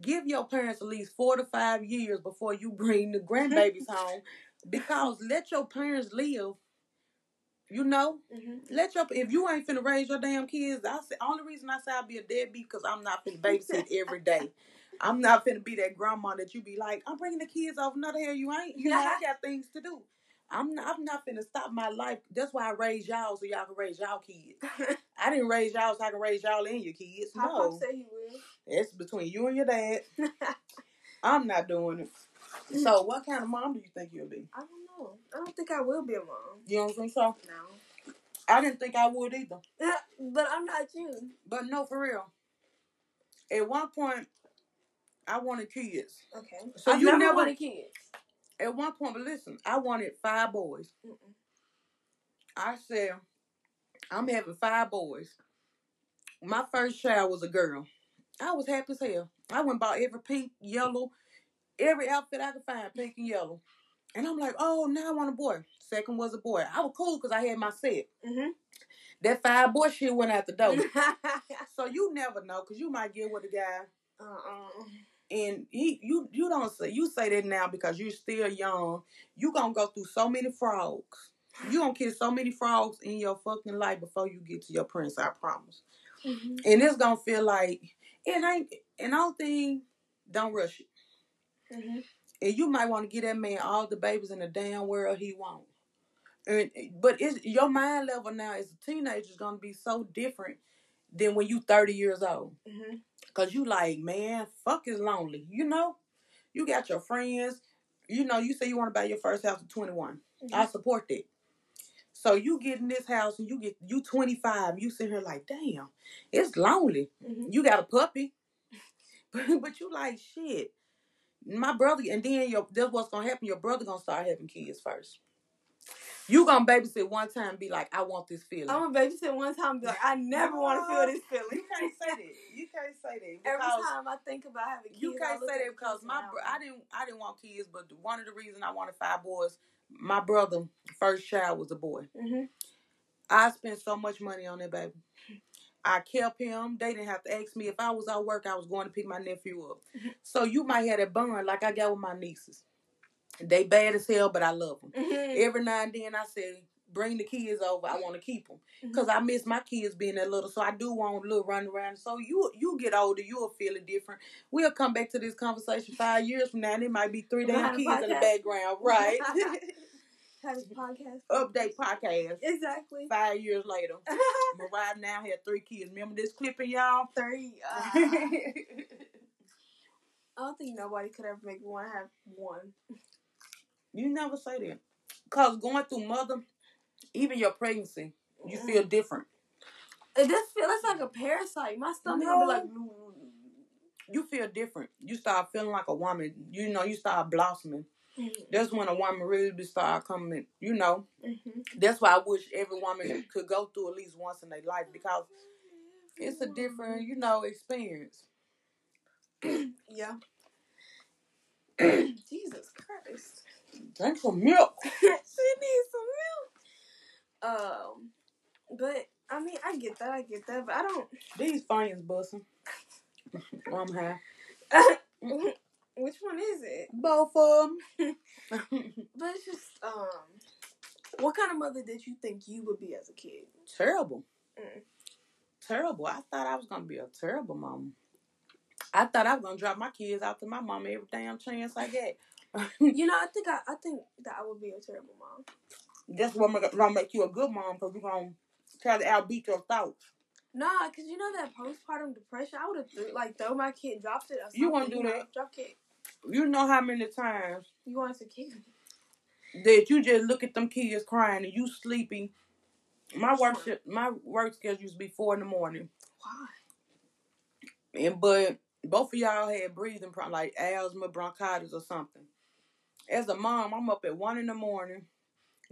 Give your parents at least four to five years before you bring the grandbabies home. Because let your parents live. You know, hmm let your if you ain't finna raise your damn kids, I say only reason I say I'll be a deadbeat because I'm not finna babysit every day. I'm not finna be that grandma that you be like, I'm bringing the kids over. No, the hell you ain't. You know, I got things to do. I'm not. I'm not finna stop my life. That's why I raised y'all so y'all can raise y'all kids. I didn't raise y'all so I can raise y'all and your kids. Pop No, Pop said he will. it's between you and your dad. I'm not doing it. So, mm. what kind of mom do you think you'll be? I don't know. I don't think I will be a mom. You don't think so? No. I didn't think I would either. but I'm not you. But no, for real. At one point, I wanted kids. Okay. So I've you never, never- wanted kids. At one point, but listen, I wanted five boys. Mm-mm. I said, I'm having five boys. My first child was a girl. I was happy as hell. I went and bought every pink, yellow, every outfit I could find, pink and yellow. And I'm like, oh, now I want a boy. Second was a boy. I was cool because I had my set. Mm-hmm. That five boy shit went out the door. so you never know because you might get with a guy uh-uh. And he you you don't say you say that now because you're still young. You gonna go through so many frogs. You gonna kiss so many frogs in your fucking life before you get to your prince. I promise. Mm-hmm. And it's gonna feel like it ain't. And all thing, don't rush it. Mm-hmm. And you might want to get that man all the babies in the damn world he want. And but it's your mind level now as a teenager is gonna be so different than when you thirty years old. Mm-hmm. Cause you like, man, fuck is lonely. You know? You got your friends. You know, you say you want to buy your first house at 21. I support that. So you get in this house and you get you 25. You sit here like, damn, it's lonely. Mm-hmm. You got a puppy. but, but you like shit. My brother and then your that's what's gonna happen. Your brother gonna start having kids first. You gonna babysit one time and be like, I want this feeling. I'm a babysit one time and be like, I never want to feel this feeling. you can't say that. You can't say that. Every time I think about having kids, you can't say that because my bro- I didn't I didn't want kids, but one of the reasons I wanted five boys, my brother first child was a boy. Mhm. I spent so much money on that baby. I kept him. They didn't have to ask me if I was at work. I was going to pick my nephew up. Mhm. So you might have that bond like I got with my nieces. They bad as hell, but I love them. Mhm. Every now and then I say, bring the kids over. I want to keep them because I miss my kids being that little. So I do want a little run around. So you you get older, you'll feel it different. We'll come back to this conversation five years from now, and it might be three damn kids in the background, right? Podcast. Update podcast. Exactly. Five years later, Mariah now had three kids. Remember this clipping, y'all? Three. Uh, I don't think nobody could ever make one have one. You never say that. Cause going through mother, even your pregnancy, you feel different. It just feel it's like a parasite. My stomach No. be like. You feel different. You start feeling like a woman. You know, you start blossoming. That's when a woman really start coming. You know, Mm-hmm. that's why I wish every woman could go through at least once in their life because it's a different, you know, experience. Yeah. Jesus Christ. Drink some milk. she needs some milk. Um, but I mean, I get that, I get that, but I don't. These fans busting. I'm high. Which one is it? Both of them. But it's just um, what kind of mother did you think you would be as a kid? terrible. Mm. Terrible. I thought I was gonna be a terrible mom. I thought I was gonna drop my kids out to my mama every damn chance I get. You know, I think I, I think that I would be a terrible mom. That's what I'm gonna make you a good mom because you're gonna try to outbeat your thoughts. Nah, cause you know that postpartum depression. I would have th- like throw my kid, dropped it. Or You wanna do know, that? Drop kick. You know how many times You want to kick me? that you just look at them kids crying and you sleepy. My work my work schedule used to be four in the morning, Why? and but both of y'all had breathing problems like asthma, bronchitis, or something. As a mom, I'm up at one in the morning,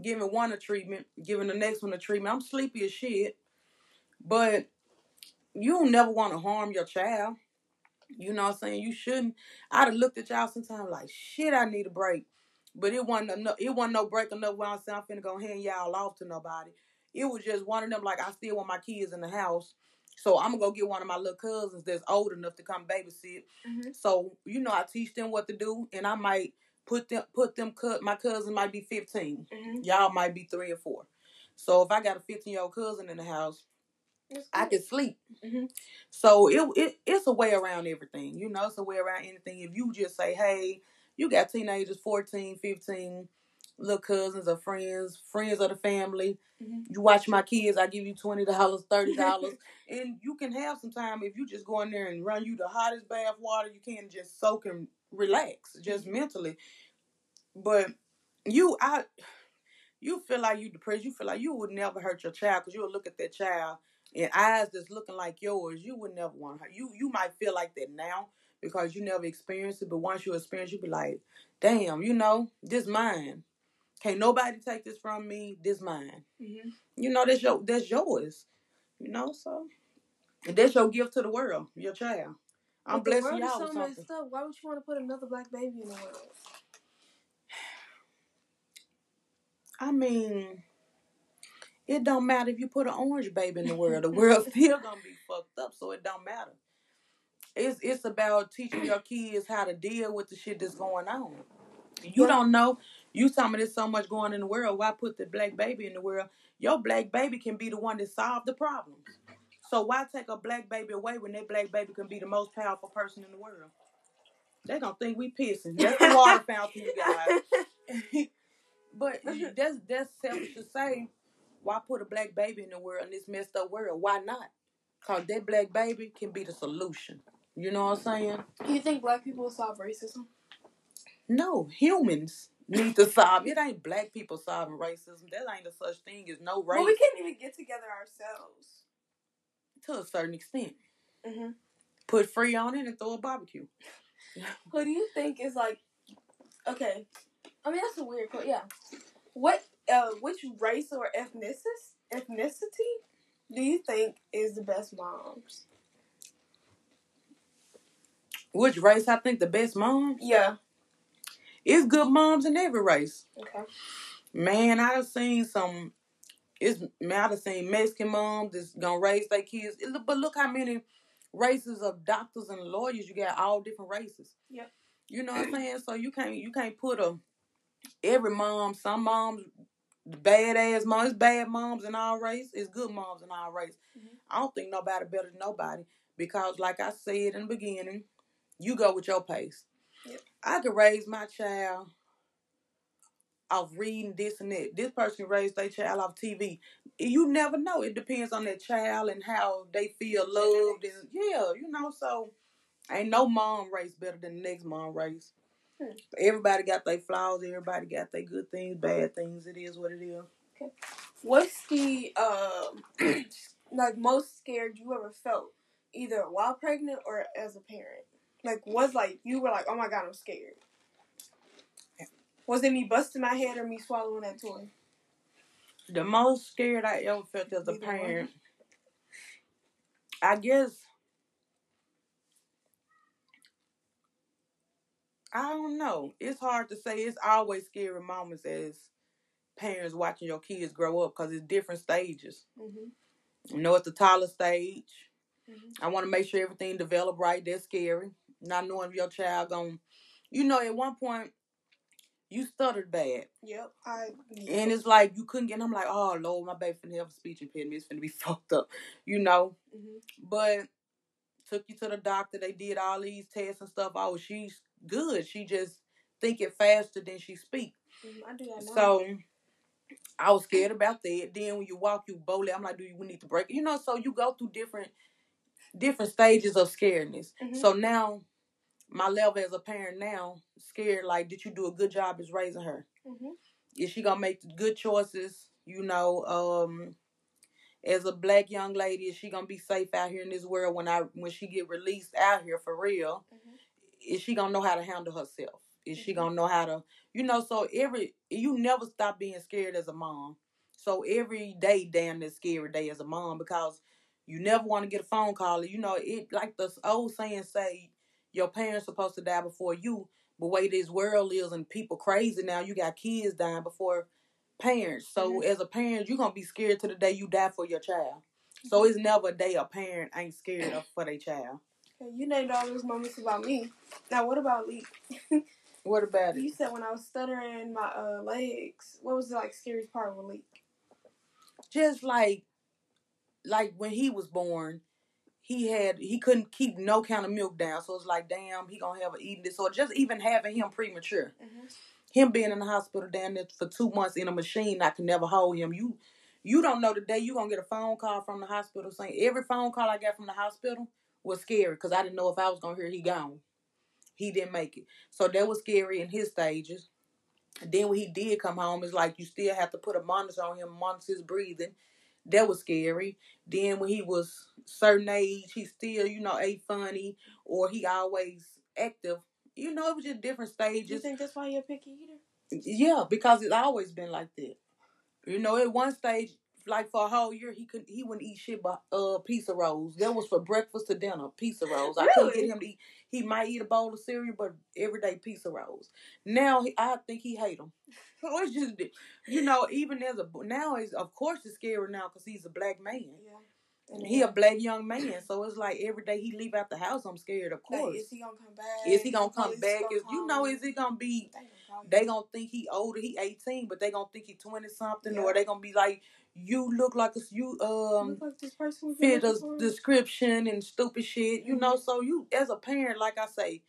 giving one a treatment, giving the next one a treatment. I'm sleepy as shit, but you never want to harm your child. You know what I'm saying? You shouldn't. I'd have looked at y'all sometime like, shit, I need a break. But it wasn't enough. It wasn't no break enough where I'm saying I'm finna go hand y'all off to nobody. It was just one of them like I still want my kids in the house, so I'm gonna go get one of my little cousins that's old enough to come babysit. Mm-hmm. So you know I teach them what to do, and I might put them put them cut. My cousin might be 15. Mm-hmm. Y'all might be three or four. So if I got a 15 year old cousin in the house, I can sleep. Mhm. So it, it it's a way around everything. You know, it's a way around anything. If you just say, hey, you got teenagers, 14, 15, little cousins or friends, friends of the family. Mhm. You watch my kids, I give you $20, $30. and you can have some time if you just go in there and run you the hottest bath water you can, just soak and relax, just mentally. But you, I, you feel like you depressed. You feel like you would never hurt your child because you'll look at that child and eyes that's looking like yours. You would never want to hurt. You, you might feel like that now because you never experienced it. But once you experience, you be like, damn, you know, this mine. Can't nobody take this from me. This mine. Mm-hmm. You know, that's your that's yours. You know, so and that's your gift to the world, your child. I'm But blessing y'all so with something. messed up. Why would you want to put another black baby in the world? I mean, it don't matter if you put an orange baby in the world. The world still gonna be fucked up, so it don't matter. It's it's about teaching your kids how to deal with the shit that's going on. You don't know. You tell me there's so much going in the world. Why put the black baby in the world? Your black baby can be the one that solve the problems. So why take a black baby away when that black baby can be the most powerful person in the world? They gonna think we pissing. That's the water fountain, you guys. but that's that's selfish to say. Why put a black baby in the world in this messed up world? Why not? Cause that black baby can be the solution. You know what I'm saying? you think black people solve racism? No, humans need to solve. It ain't black people solving racism. That ain't a such thing as no race Well, we can't even get together ourselves. to a certain extent. Mm-hmm. Put free on it and throw a barbecue. Who do you think is like? Okay, I mean that's a weird question. Yeah, what? Uh, which race or ethnicity ethnicity do you think is the best moms? Which race I think the best moms? Yeah. It's good moms in every race. Okay. Man, I have seen some. It's man, I done seen Mexican moms that's gonna raise their kids. It But look how many races of doctors and lawyers you got. All different races. Yep. You know what I'm saying? So you can't you can't put a every mom. Some moms bad ass moms. It's bad moms in all race. It's good moms in all race. Mhm. I don't think nobody better than nobody because, like I said in the beginning, you go with your pace. Yep. I could raise my child off reading this and that. This person raised their child off TV. You never know. It depends on that child and how they feel loved and yeah, you know. So ain't no mom raised better than the next mom raised. Hmm. Everybody got their flaws. Everybody got their good things, bad things. It is what it is. Okay. What's the um like most scared you ever felt, either while pregnant or as a parent? Like was like you were like, oh my god, I'm scared. Was it me busting my head or me swallowing that toy? The most scared I ever felt as a Neither one. parent, I guess. I don't know. It's hard to say. It's always scary moments as parents watching your kids grow up because it's different stages. Mm-hmm. You know, it's the toddler stage. Mhm. I want to make sure everything develop right. That's scary. Not knowing if your child going you know, at one point you stuttered bad. Yep. I And it's like you couldn't get I'm like, oh Lord, my baby finna have a speech impediment. It's finna be fucked up. You know? Mhm. But took you to the doctor. They did all these tests and stuff. Oh, she's good. She just thinking faster than she speak. Mhm. I do that now. So I was scared about that. Then when you walk, you boldly. I'm like, do you we need to break? it? You know, so you go through different different stages of scaredness. Mhm. So now my level as a parent now scared. Like, did you do a good job as raising her? Mhm. Is she gonna make good choices? You know, um, as a black young lady, is she gonna be safe out here in this world when I when she get released out here for real? Mhm. Is she gonna know how to handle herself? Is she Mhm. gonna know how to, you know? So every you never stop being scared as a mom. So every day, damn, is scary day as a mom because you never want to get a phone call. You know, it like the old saying say, your parents supposed to die before you. But way this world is and people crazy now, you got kids dying before parents. So Mhm. as a parent, you're gonna be scared to the day you die for your child. So it's never a day a parent ain't scared of for their child. Okay, you named all those moments about me. Now, what about Lee? What about You it? You said when I was stuttering my uh, legs. What was the like scariest part with Lee? Just like like when he was born, he had he couldn't keep no kind of milk down. So it's like, damn, he gonna have an eating disorder. Just even having him premature. Mm-hmm. him being in the hospital down there for two months in a machine I can never hold him. You you don't know the day you gonna get a phone call from the hospital saying every phone call I got from the hospital was scary because I didn't know if I was gonna hear he gone. He didn't make it. So that was scary in his stages. And then when he did come home, it's like you still have to put a monitor on him, monitor his breathing. That was scary. Then when he was certain age, he still, you know, ate funny or he always active. You know, it was just different stages. You think that's why you're a picky eater? Yeah, because it's always been like that. You know, at one stage, like for a whole year, he couldn't he wouldn't eat shit but uh pizza rolls. That was for breakfast to dinner, pizza rolls. I couldn't get him to eat. He might eat a bowl of cereal, but everyday pizza rolls. Now he, I think he hate them. So it's just, you know, even as a now is of course it's scary now because he's a black man. Yeah. And He a black young man, so it's like every day he leave out the house, I'm scared. Of like, course, is he gonna come back? is he gonna come police back? gonna Is you know, is it gonna be They gonna call him. they gonna think he older, he eighteen, but they gonna think he twenty something, Yeah. or they gonna be like, you look like a you um like this person fit a description and stupid shit, you know. So you as a parent, like I say,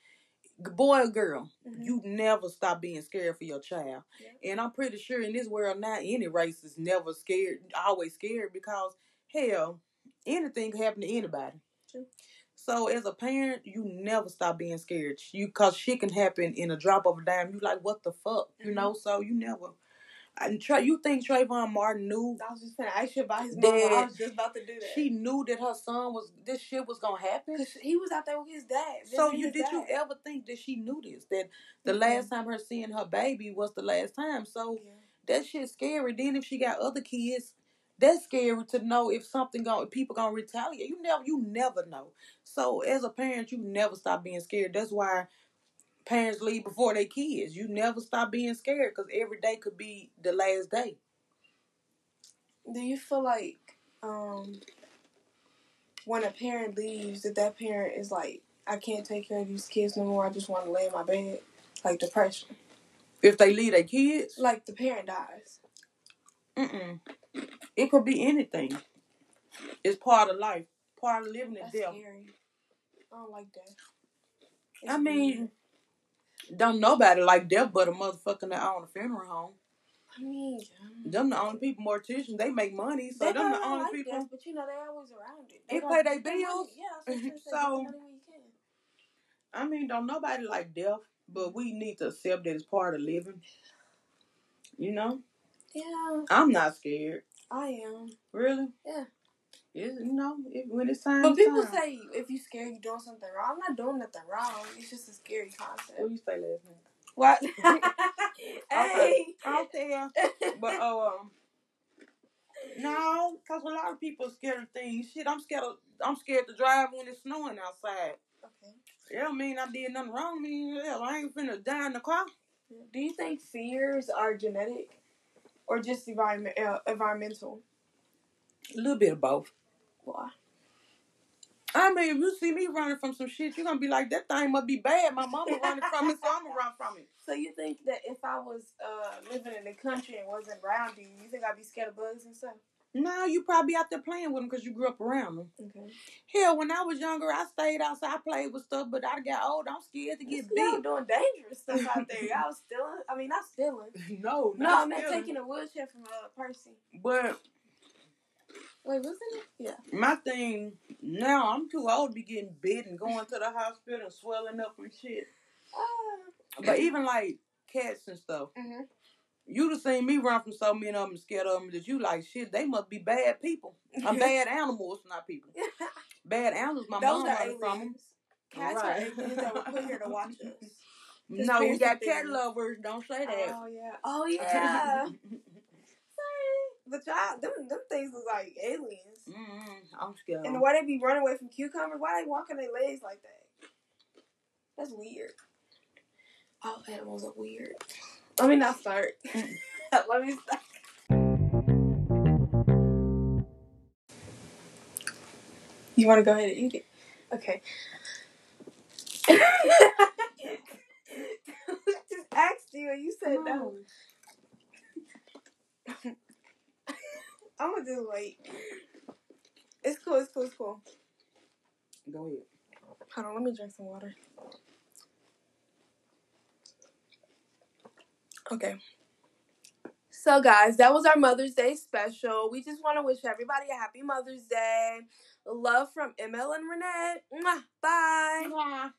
boy or girl, Mhm. you never stop being scared for your child. Yeah. And I'm pretty sure in this world not any race is never scared, always scared because hell, anything can happen to anybody. True. So as a parent, you never stop being scared. You cause shit can happen in a drop of a dime. You like what the fuck, you Mhm. know? So you never. And Tra- you think Trayvon Martin knew? I was just gonna ask you about his Dad, mom. I was just about to do that. She knew that her son was this shit was gonna happen. Cause he was out there with his dad. So you did you ever think that she knew this? That the Mm-mm. last time her seeing her baby was the last time. So Yeah. that shit's scary. Then if she got other kids, that's scary to know if something going people gonna retaliate. You never you never know. So as a parent, you never stop being scared. That's why parents leave before their kids. You never stop being scared because every day could be the last day. Do you feel like um when a parent leaves that that parent is like, I can't take care of these kids no more. I just want to lay in my bed, like depression. If they leave their kids, Like the parent dies. mm-mm. it could be anything. It's part of life, part of living and death. scary. I don't like that. I mean, weird. Don't nobody like death but a motherfucker that own a funeral home. I mean, them the only people morticians. They make money, so they them the only like people. but you know they always around it. They don't pay their get money. bills. Yeah, that's what I'm So- saying. Get the money when you can. I mean, don't nobody like death, but we need to accept that it's part of living. You know, Yeah, I'm not scared. I am. Really? Yeah. It, you know, it, when it's time. But people time. say if you're scared, you're doing something wrong. I'm not doing nothing wrong. It's just a scary concept. What you say last night? What? Hey. Out there, but oh, um, no, cause a lot of people are scared of things. Shit, I'm scared of. I'm scared to drive when it's snowing outside. okay. It don't mean I did nothing wrong. I mean, hell, I ain't finna die in the car. Do you think fears are genetic or just environment, uh, environmental? A little bit of both. I mean, if you see me running from some shit, you're gonna be like, that thing must be bad. My mama running from it, so I'm gonna run from it. So you think that if I was uh, living in the country and wasn't around you, you think I'd be scared of bugs and stuff? No, you probably out there playing with them because you grew up around them. Okay. Hell, when I was younger, I stayed outside, I played with stuff, but I got old. I'm scared to get big. doing dangerous stuff out there. Y'all was stealing. I mean, not stealing. no, No, not I'm not stealing. taking a wheelchair from uh, person. But Wait, wasn't it? Yeah. my thing now, I'm too old to be getting bit and going to the hospital and swelling up and shit. Ah. But even like cats and stuff, hmm you'd have seen me run from so many of them and scared of them that you like shit. They must be bad people. I'm bad animals, not people. Bad animals. My Those mom running from them. Cats Right. are aliens that were put here to watch us. No, we got cat lovers. Don't say that. Oh yeah. Oh yeah. But y'all, them them things look like aliens. mm I'm scared. And why they be running away from cucumbers? Why they walking their legs like that? That's weird. All animals are weird. Let me not start. Let me start. You want to go ahead and eat it? Okay. Just asked you and you said no. I'm gonna just wait. It's cool. It's cool. It's cool. Go ahead. Hold on, let me drink some water. Okay. So, guys, that was our Mother's Day special. We just want to wish everybody a happy Mother's Day. Love from ML and Renee. Mwah. Bye. Bye.